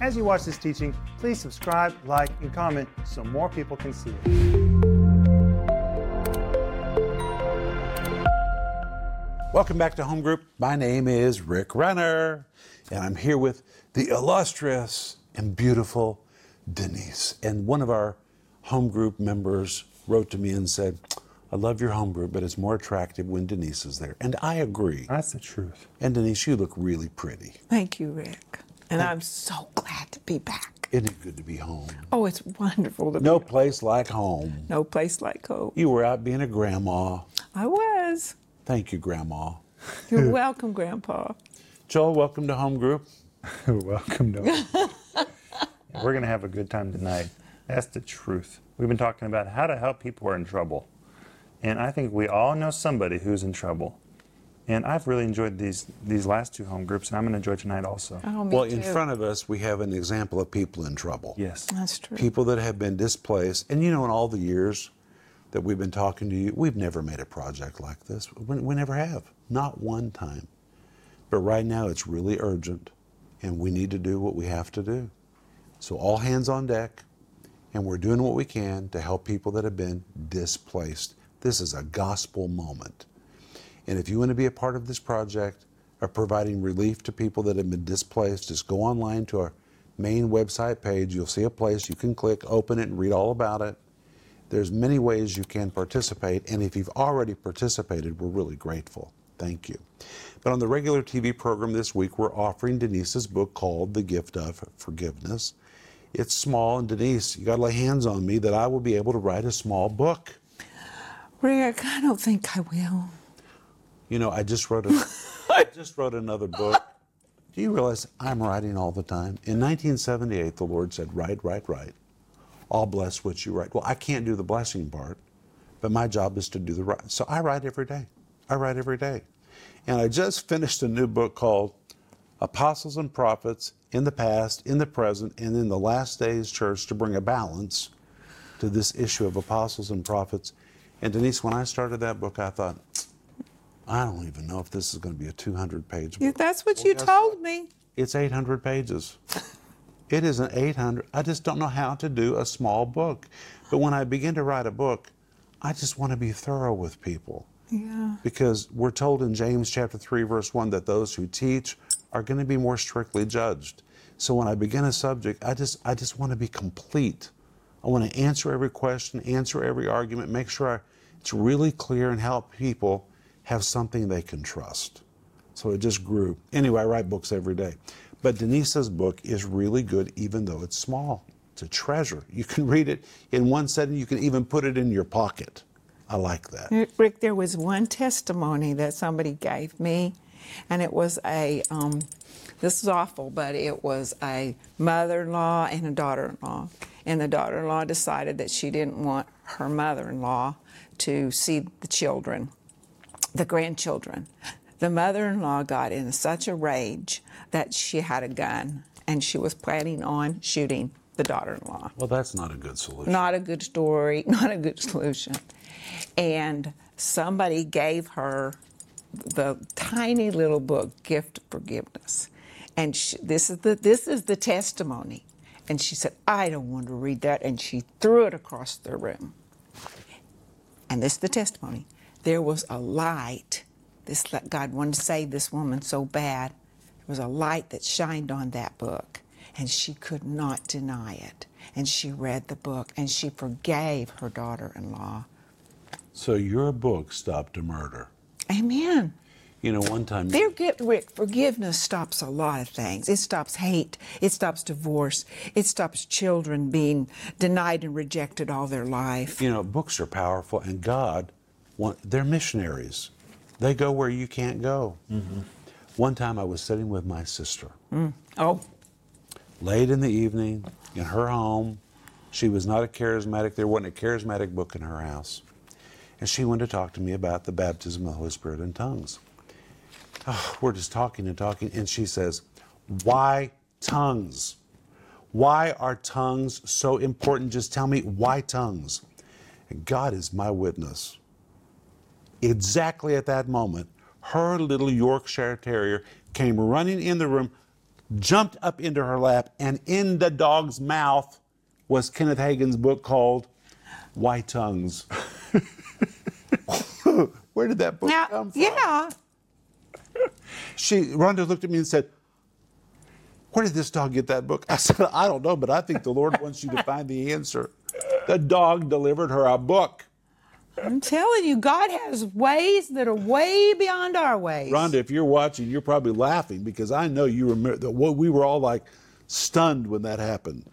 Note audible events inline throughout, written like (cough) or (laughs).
As you watch this teaching, please subscribe, like, and comment so more people can see it. Welcome back to Home Group. My name is Rick Renner, and I'm here with the illustrious and beautiful Denise. And one of our home group members wrote to me and said, I love your home group, but it's more attractive when Denise is there. And I agree. That's the truth. And Denise, you look really pretty. Thank you, Rick. And I'm so glad to be back. Isn't it good to be home? Oh, it's wonderful to be home. No be place like home. no place like home. You were out being a grandma. I was. Thank you, Grandma. (laughs) You're (laughs) welcome, Grandpa. Joel, welcome to Home Group. (laughs) Welcome to We're going to have a good time tonight. That's the truth. We've been talking about how to help people who are in trouble. And I think we all know somebody who's in trouble. And I've really enjoyed these these last two home groups, and I'm going to enjoy tonight also. Oh, me Well, too. in front of us, we have an example of people in trouble. Yes. That's true. people that have been displaced. And you know, in all the years that we've been talking to you, we've never made a project like this. We, we never have, not one time. But right now, it's really urgent, and we need to do what we have to do. So, all hands on deck, and we're doing what we can to help people that have been displaced. This is a gospel moment. And if you want to be a part of this project of providing relief to people that have been displaced, just go online to our main website page. You'll see a place you can click, open it, and read all about it. There's many ways you can participate, and if you've already participated, we're really grateful. Thank you. But on the regular TV program this week, we're offering Denise's book called The Gift of Forgiveness. It's small, and Denise, you got to lay hands on me that I will be able to write a small book. Rick, I don't think I will. You know, I just wrote a, (laughs) I just wrote another book. Do you realize I'm writing all the time? In 1978, the Lord said, "Write, write, write. I'll bless what you write." Well, I can't do the blessing part, but my job is to do the right. So I write every day. I write every day, and I just finished a new book called "Apostles and Prophets in the Past, in the Present, and in the Last Days Church" to bring a balance to this issue of apostles and prophets. And Denise, when I started that book, I thought. I don't even know if this is going to be a 200 page Yeah, book. That's what Well, you guess told me. It's 800 pages. It is an 800. I just don't know how to do a small book. But when I begin to write a book, I just want to be thorough with people. Yeah. Because we're told in James chapter 3 verse 1 that those who teach are going to be more strictly judged. So when I begin a subject, I just I just want to be complete. I want to answer every question, answer every argument, make sure I, it's really clear and help people have something they can trust. So it just grew. Anyway, I write books every day. But Denise's book is really good, even though it's small. It's a treasure. You can read it in one setting, you can even put it in your pocket. I like that. Rick, there was one testimony that somebody gave me, and it was a, um, this is awful, but it was a mother in law and a daughter in law. And the daughter in law decided that she didn't want her mother in law to see the children, the grandchildren. The mother in law got in such a rage that she had a gun and she was planning on shooting the daughter in law. Well, that's not a good solution. Not a good story, (laughs) not a good solution. And somebody gave her the tiny little book, Gift of Forgiveness. And she, this is the this is the testimony. And she said, "I don't want to read that," and she threw it across the room. And this is the testimony. There was a light. This God wanted to save this woman so bad. There was a light that shined on that book, and she could not deny it. And she read the book, and she forgave her daughter-in-law. So your book stopped a murder. Amen. You know, one time Forgive, Rick, forgiveness stops a lot of things. It stops hate. It stops divorce. It stops children being denied and rejected all their life. you know, books are powerful, and God, they're missionaries. They go where you can't go. Mm-hmm. One time I was sitting with my sister, mm. Oh, late in the evening, in her home. She was not a charismatic, there wasn't a charismatic book in her house. And she wanted to talk to me about the baptism of the Holy Spirit in tongues. Oh, we're just talking and talking, and she says, Why tongues? Why are tongues so important? Just tell me why tongues. And God is my witness. Exactly at that moment, her little Yorkshire Terrier came running in the room, jumped up into her lap, and in the dog's mouth was Kenneth Hagin's book called Why Tongues. (laughs) Where did that book Now, come from? yeah, (laughs) She Rhonda looked at me and said, Where did this dog get that book? I said, I don't know, but I think the Lord wants you to find the answer. The dog delivered her a book. I'm telling you, God has ways that are way beyond our ways. Rhonda, if you're watching, you're probably laughing because I know you remember that what we were all like stunned when that happened.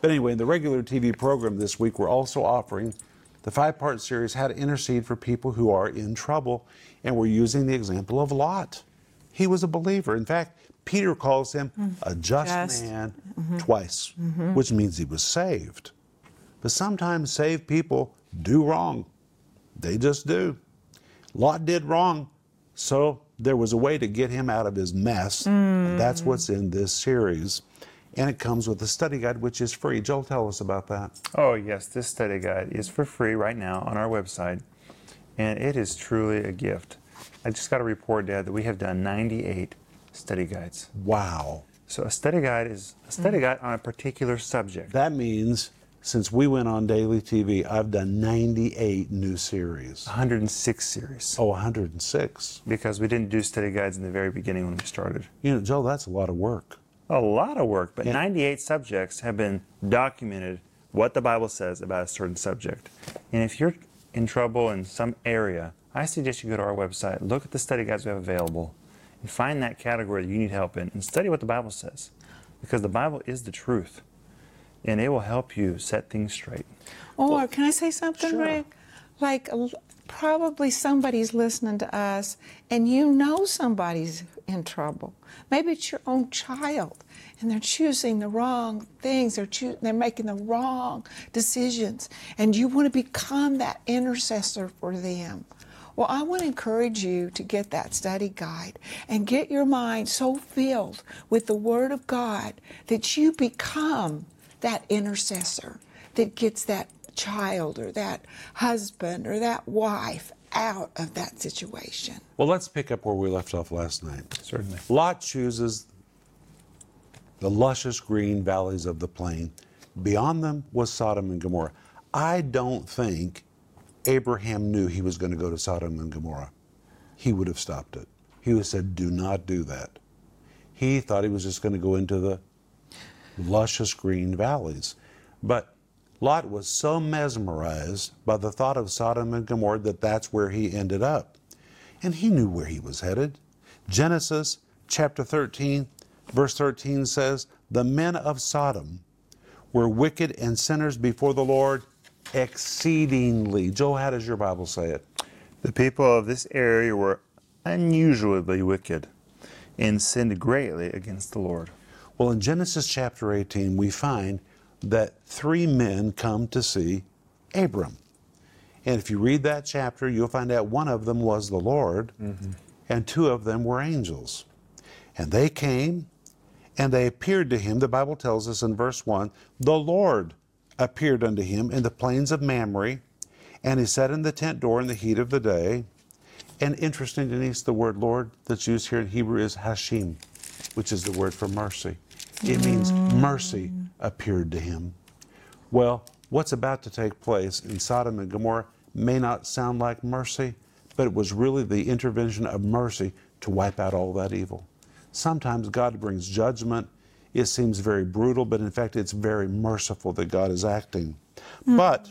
But anyway, in the regular TV program this week, we're also offering the five part series, How to Intercede for People Who Are in Trouble. And we're using the example of Lot. He was a believer. In fact, Peter calls him a mm-hmm. just, Just. man mm-hmm. twice, mm-hmm. which means he was saved. But sometimes saved people do wrong. They just do. Lot did wrong, so there was a way to get him out of his mess. And that's mm. what's in this series. And it comes with a study guide, which is free. Joel, tell us about that. Oh, yes, this study guide is for free right now on our website, and it is truly a gift. I just got a report, Dad, that we have done 98 study guides. Wow. So, a study guide is a study mm. guide on a particular subject. That means since we went on daily TV, I've done 98 new series. 106 series Oh, 106. because we didn't do study guides in the very beginning when we started. You know, Joe, that's a lot of work. A lot of work, but Yeah. 98 subjects have been documented what the Bible says about a certain subject. And if you're in trouble in some area, I suggest you go to our website, look at the study guides we have available, and find that category that you need help in, and study what the Bible says. Because the Bible is the truth, and it will help you set things straight. Or can I say something, Sure. Rick? Like probably somebody's listening to us, and you know somebody's in trouble. Maybe it's your own child, and they're choosing the wrong things. They're choo- they're making the wrong decisions, and you want to become that intercessor for them. Well, I want to encourage you to get that study guide and get your mind so filled with the Word of God that you become that intercessor that gets that child or that husband or that wife out of that situation. Well, let's pick up where we left off last night. Certainly. Lot chooses the luscious green valleys of the plain. Beyond them was Sodom and Gomorrah. I don't think Abraham knew he was going to go to Sodom and Gomorrah. He would have stopped it. He would have said, Do not do that. He thought he was just going to go into the luscious green valleys. But Lot was so mesmerized by the thought of Sodom and Gomorrah that that's where he ended up. And he knew where he was headed. Genesis chapter 13, verse 13 says, The men of Sodom were wicked and sinners before the Lord exceedingly. Joe, how does your Bible say it? The people of this area were unusually wicked and sinned greatly against the Lord. Well, in Genesis chapter 18, we find that three men come to see Abram. And if you read that chapter, you'll find out one of them was the Lord, mm-hmm. and two of them were angels. And they came and they appeared to him. The Bible tells us in verse 1 the Lord appeared unto him in the plains of Mamre, and he sat in the tent door in the heat of the day. And interesting, Denise, the word Lord that's used here in Hebrew is Hashem, which is the word for mercy. It means mercy appeared to him. Well, what's about to take place in Sodom and Gomorrah may not sound like mercy, but it was really the intervention of mercy to wipe out all that evil. Sometimes God brings judgment. It seems very brutal, but in fact, it's very merciful that God is acting. But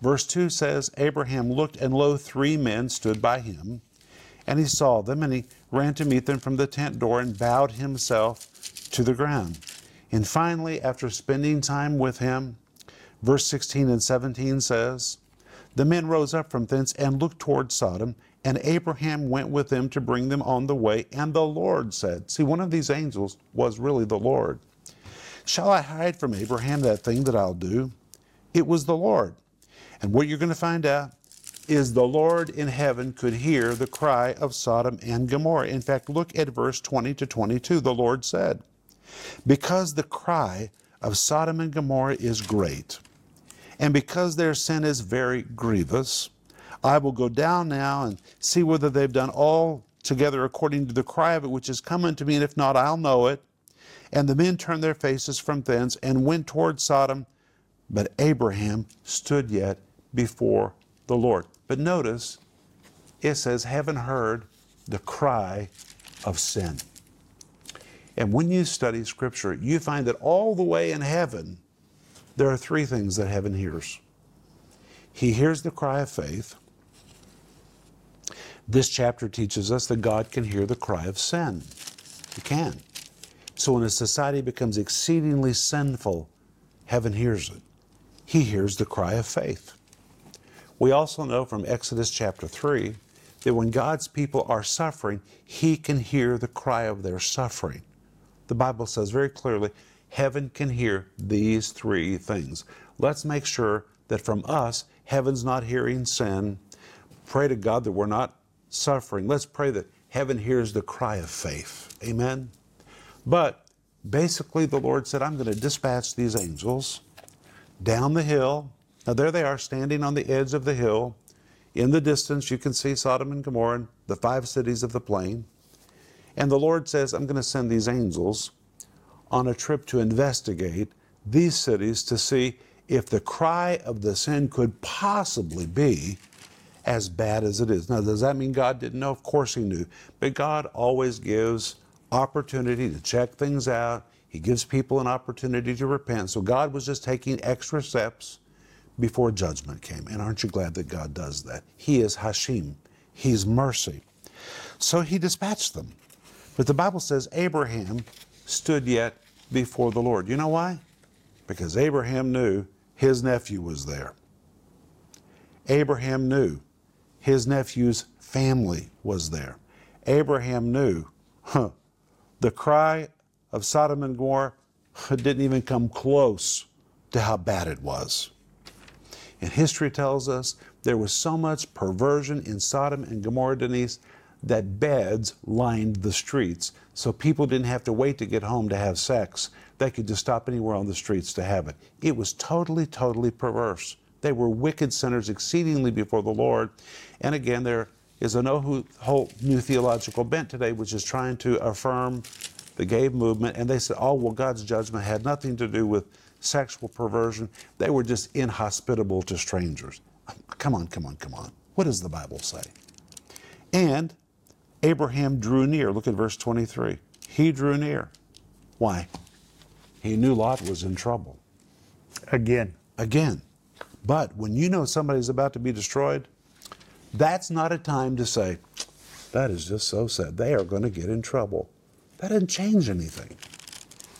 verse 2 says Abraham looked, and lo, three men stood by him. And he saw them, and he ran to meet them from the tent door and bowed himself to the ground. And finally, after spending time with him, verse 16 and 17 says, The men rose up from thence and looked toward Sodom, and Abraham went with them to bring them on the way. And the Lord said, See, one of these angels was really the Lord. Shall I hide from Abraham that thing that I'll do? It was the Lord. And what you're going to find out is the Lord in heaven could hear the cry of Sodom and Gomorrah. In fact, look at verse 20 to 22. The Lord said, Because the cry of Sodom and Gomorrah is great, and because their sin is very grievous, I will go down now and see whether they've done all together according to the cry of it which is come unto me, and if not, I'll know it. And the men turned their faces from thence and went toward Sodom, but Abraham stood yet before the Lord. But notice, it says, Heaven heard the cry of sin. And when you study Scripture, you find that all the way in heaven, there are three things that heaven hears. He hears the cry of faith. This chapter teaches us that God can hear the cry of sin. He can. So when a society becomes exceedingly sinful, heaven hears it. He hears the cry of faith. We also know from Exodus chapter 3 that when God's people are suffering, He can hear the cry of their suffering. The Bible says very clearly, heaven can hear these three things. Let's make sure that from us, heaven's not hearing sin. Pray to God that we're not suffering. Let's pray that heaven hears the cry of faith. Amen. But basically, the Lord said, I'm going to dispatch these angels down the hill. Now, there they are standing on the edge of the hill. In the distance, you can see Sodom and Gomorrah, the five cities of the plain. And the Lord says, I'm going to send these angels on a trip to investigate these cities to see if the cry of the sin could possibly be as bad as it is. Now, does that mean God didn't know? Of course He knew. But God always gives opportunity to check things out. He gives people an opportunity to repent. So God was just taking extra steps before judgment came. And aren't you glad that God does that? He is Hashem, He's mercy. So He dispatched them. But the Bible says Abraham stood yet before the Lord. You know why? Because Abraham knew his nephew was there. Abraham knew his nephew's family was there. Abraham knew huh, the cry of Sodom and Gomorrah didn't even come close to how bad it was. And history tells us there was so much perversion in Sodom and Gomorrah, Denise, that beds lined the streets. So people didn't have to wait to get home to have sex. They could just stop anywhere on the streets to have it. It was totally, totally perverse. They were wicked sinners exceedingly before the Lord. And again, there is a whole new theological bent today, which is trying to affirm the gay movement. And they said, oh, well, God's judgment had nothing to do with sexual perversion. They were just inhospitable to strangers. Come on, come on, come on. What does the Bible say? And Abraham drew near. Look at verse 23. He drew near. Why? He knew Lot was in trouble. Again. Again. But when you know somebody's about to be destroyed, that's not a time to say, that is just so sad. They are going to get in trouble. That doesn't change anything.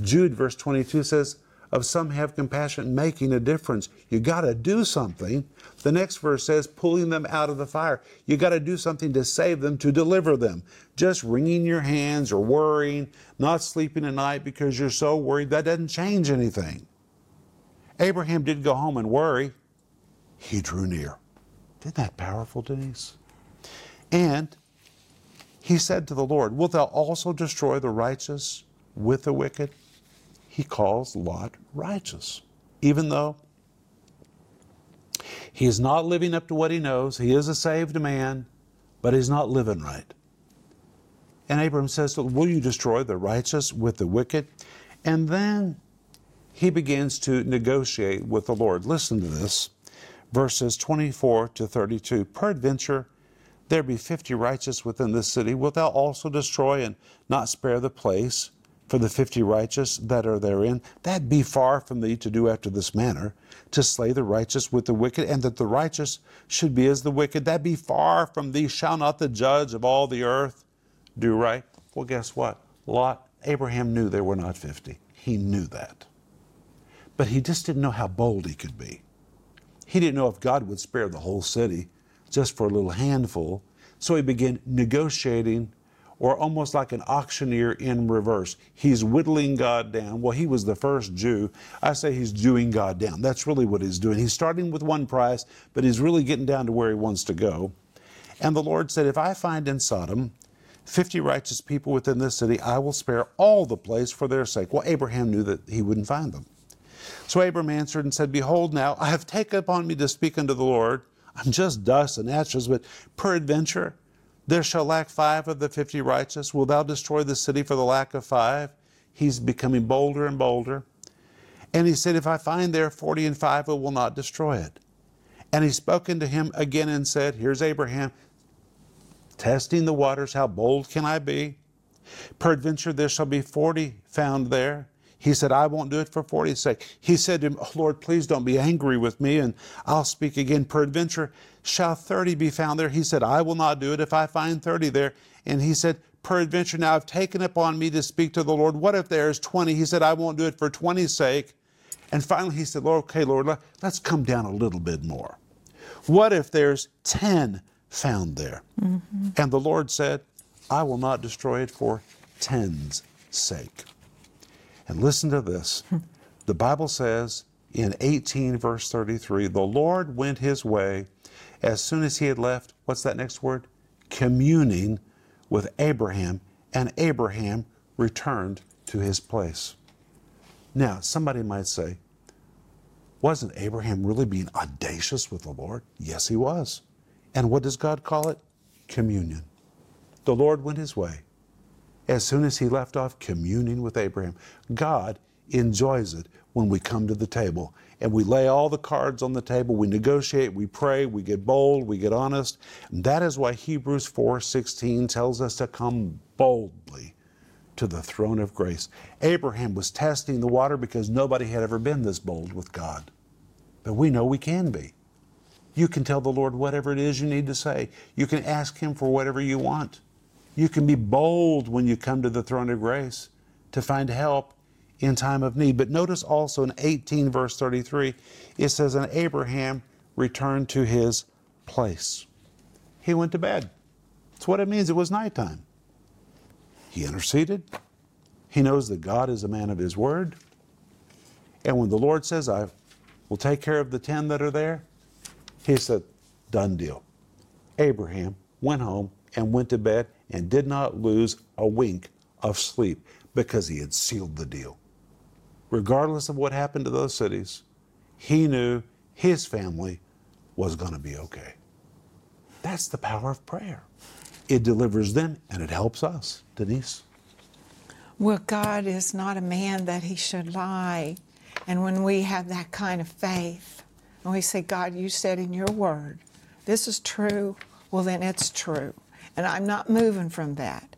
Jude, verse 22 says, Of some have compassion, making a difference. You got to do something. The next verse says, pulling them out of the fire. You got to do something to save them, to deliver them. Just wringing your hands or worrying, not sleeping at night because you're so worried, that doesn't change anything. Abraham did go home and worry he drew near. Isn't that powerful, Denise? And he said to the Lord, Wilt thou also destroy the righteous with the wicked? He calls Lot righteous, even though he is not living up to what he knows. He is a saved man, but he's not living right. And Abram says, Will you destroy the righteous with the wicked? And then he begins to negotiate with the Lord. Listen to this verses 24 to 32. Peradventure, there be fifty righteous within this city. Wilt thou also destroy and not spare the place for the fifty righteous that are therein? That be far from thee to do after this manner, to slay the righteous with the wicked, and that the righteous should be as the wicked. That be far from thee. Shall not the judge of all the earth do right? Well, guess what? Lot, Abraham knew there were not fifty. He knew that. But he just didn't know how bold he could be. He didn't know if God would spare the whole city just for a little handful. So he began negotiating, or almost like an auctioneer in reverse. He's whittling God down. Well, he was the first Jew. I say he's Jewing God down. That's really what he's doing. He's starting with one price, but he's really getting down to where he wants to go. And the Lord said, If I find in Sodom 50 righteous people within this city, I will spare all the place for their sake. Well, Abraham knew that he wouldn't find them. So Abram answered and said, Behold, now I have taken upon me to speak unto the Lord. I'm just dust and ashes, but peradventure there shall lack five of the fifty righteous. Will thou destroy the city for the lack of five? he's becoming bolder and bolder. And he said, If I find there 40 and 5, I will not destroy it. And he spoke unto him again and said, Here's Abraham, testing the waters, how bold can I be? Peradventure there shall be 40 found there. He said, I won't do it for 40's sake. He said to him, oh, Lord, please don't be angry with me, and I'll speak again. Peradventure shall 30 be found there. He said, I will not do it if I find 30 there. And he said, Peradventure, now I've taken upon me to speak to the Lord. What if there's 20? He said, I won't do it for 20's sake. And finally he said, Lord, okay, Lord, let, us come down a little bit more. What if there's 10 found there? Mm-hmm. And the Lord said, I will not destroy it for 10's sake. And listen to this. The Bible says in 18, verse 33, the Lord went his way as soon as he had left, what's that next word? Communing with Abraham, and Abraham returned to his place. Now, somebody might say, wasn't Abraham really being audacious with the Lord? Yes, he was. And what does God call it? Communion. The Lord went his way as soon as he left off communing with Abraham. God enjoys it when we come to the table and we lay all the cards on the table, we negotiate, we pray, we get bold, we get honest. And that is why Hebrews 4:16 tells us to come boldly to the throne of grace. Abraham was testing the water because nobody had ever been this bold with God. But we know we can be. You can tell the Lord whatever it is you need to say. You can ask Him for whatever you want. You can be bold when you come to the throne of grace to find help in time of need. But notice also in 18, verse 33, it says, And Abraham returned to his place. He went to bed. That's what it means. It was nighttime. He interceded. He knows that God is a man of his word. And when the Lord says, I will take care of the 10 that are there, he said, Done deal. Abraham went home and went to bed and did not lose a wink of sleep because he had sealed the deal. Regardless of what happened to those cities, he knew his family was going to be okay. That's the power of prayer. It delivers them and it helps us. Denise? Well, God is not a man that he should lie. And when we have that kind of faith, and we say, God, you said in your word, this is true, well, then it's true and I'm not moving from that,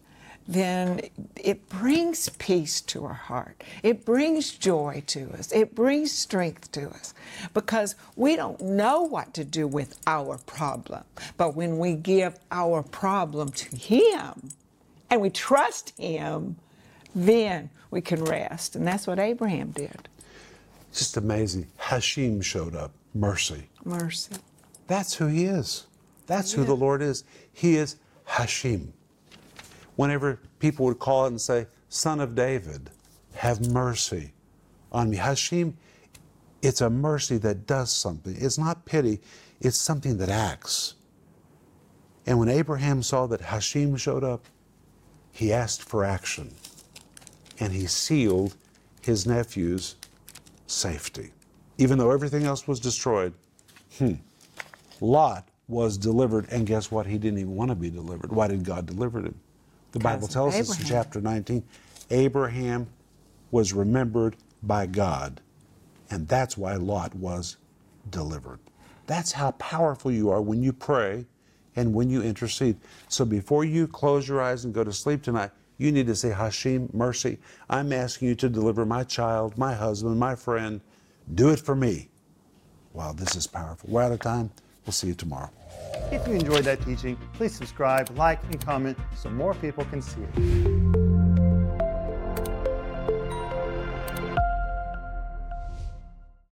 then it brings peace to our heart. It brings joy to us. It brings strength to us because we don't know what to do with our problem. But when we give our problem to Him and we trust Him, then we can rest. And that's what Abraham did. Just amazing. Hashem showed up. Mercy. Mercy. That's who He is. That's yeah. who the Lord is. He is Hashem. Whenever people would call it and say, Son of David, have mercy on me. Hashem, it's a mercy that does something. It's not pity, it's something that acts. And when Abraham saw that Hashem showed up, he asked for action. And he sealed his nephew's safety. Even though everything else was destroyed, hmm, Lot was delivered, and guess what? He didn't even want to be delivered. Why did God deliver him? The Bible tells us in chapter 19 Abraham was remembered by God, and that's why Lot was delivered. That's how powerful you are when you pray and when you intercede. So before you close your eyes and go to sleep tonight, you need to say, Hashem, mercy, I'm asking you to deliver my child, my husband, my friend. Do it for me. Wow, this is powerful. We're out of time. We'll see you tomorrow. If you enjoyed that teaching, please subscribe, like, and comment so more people can see it.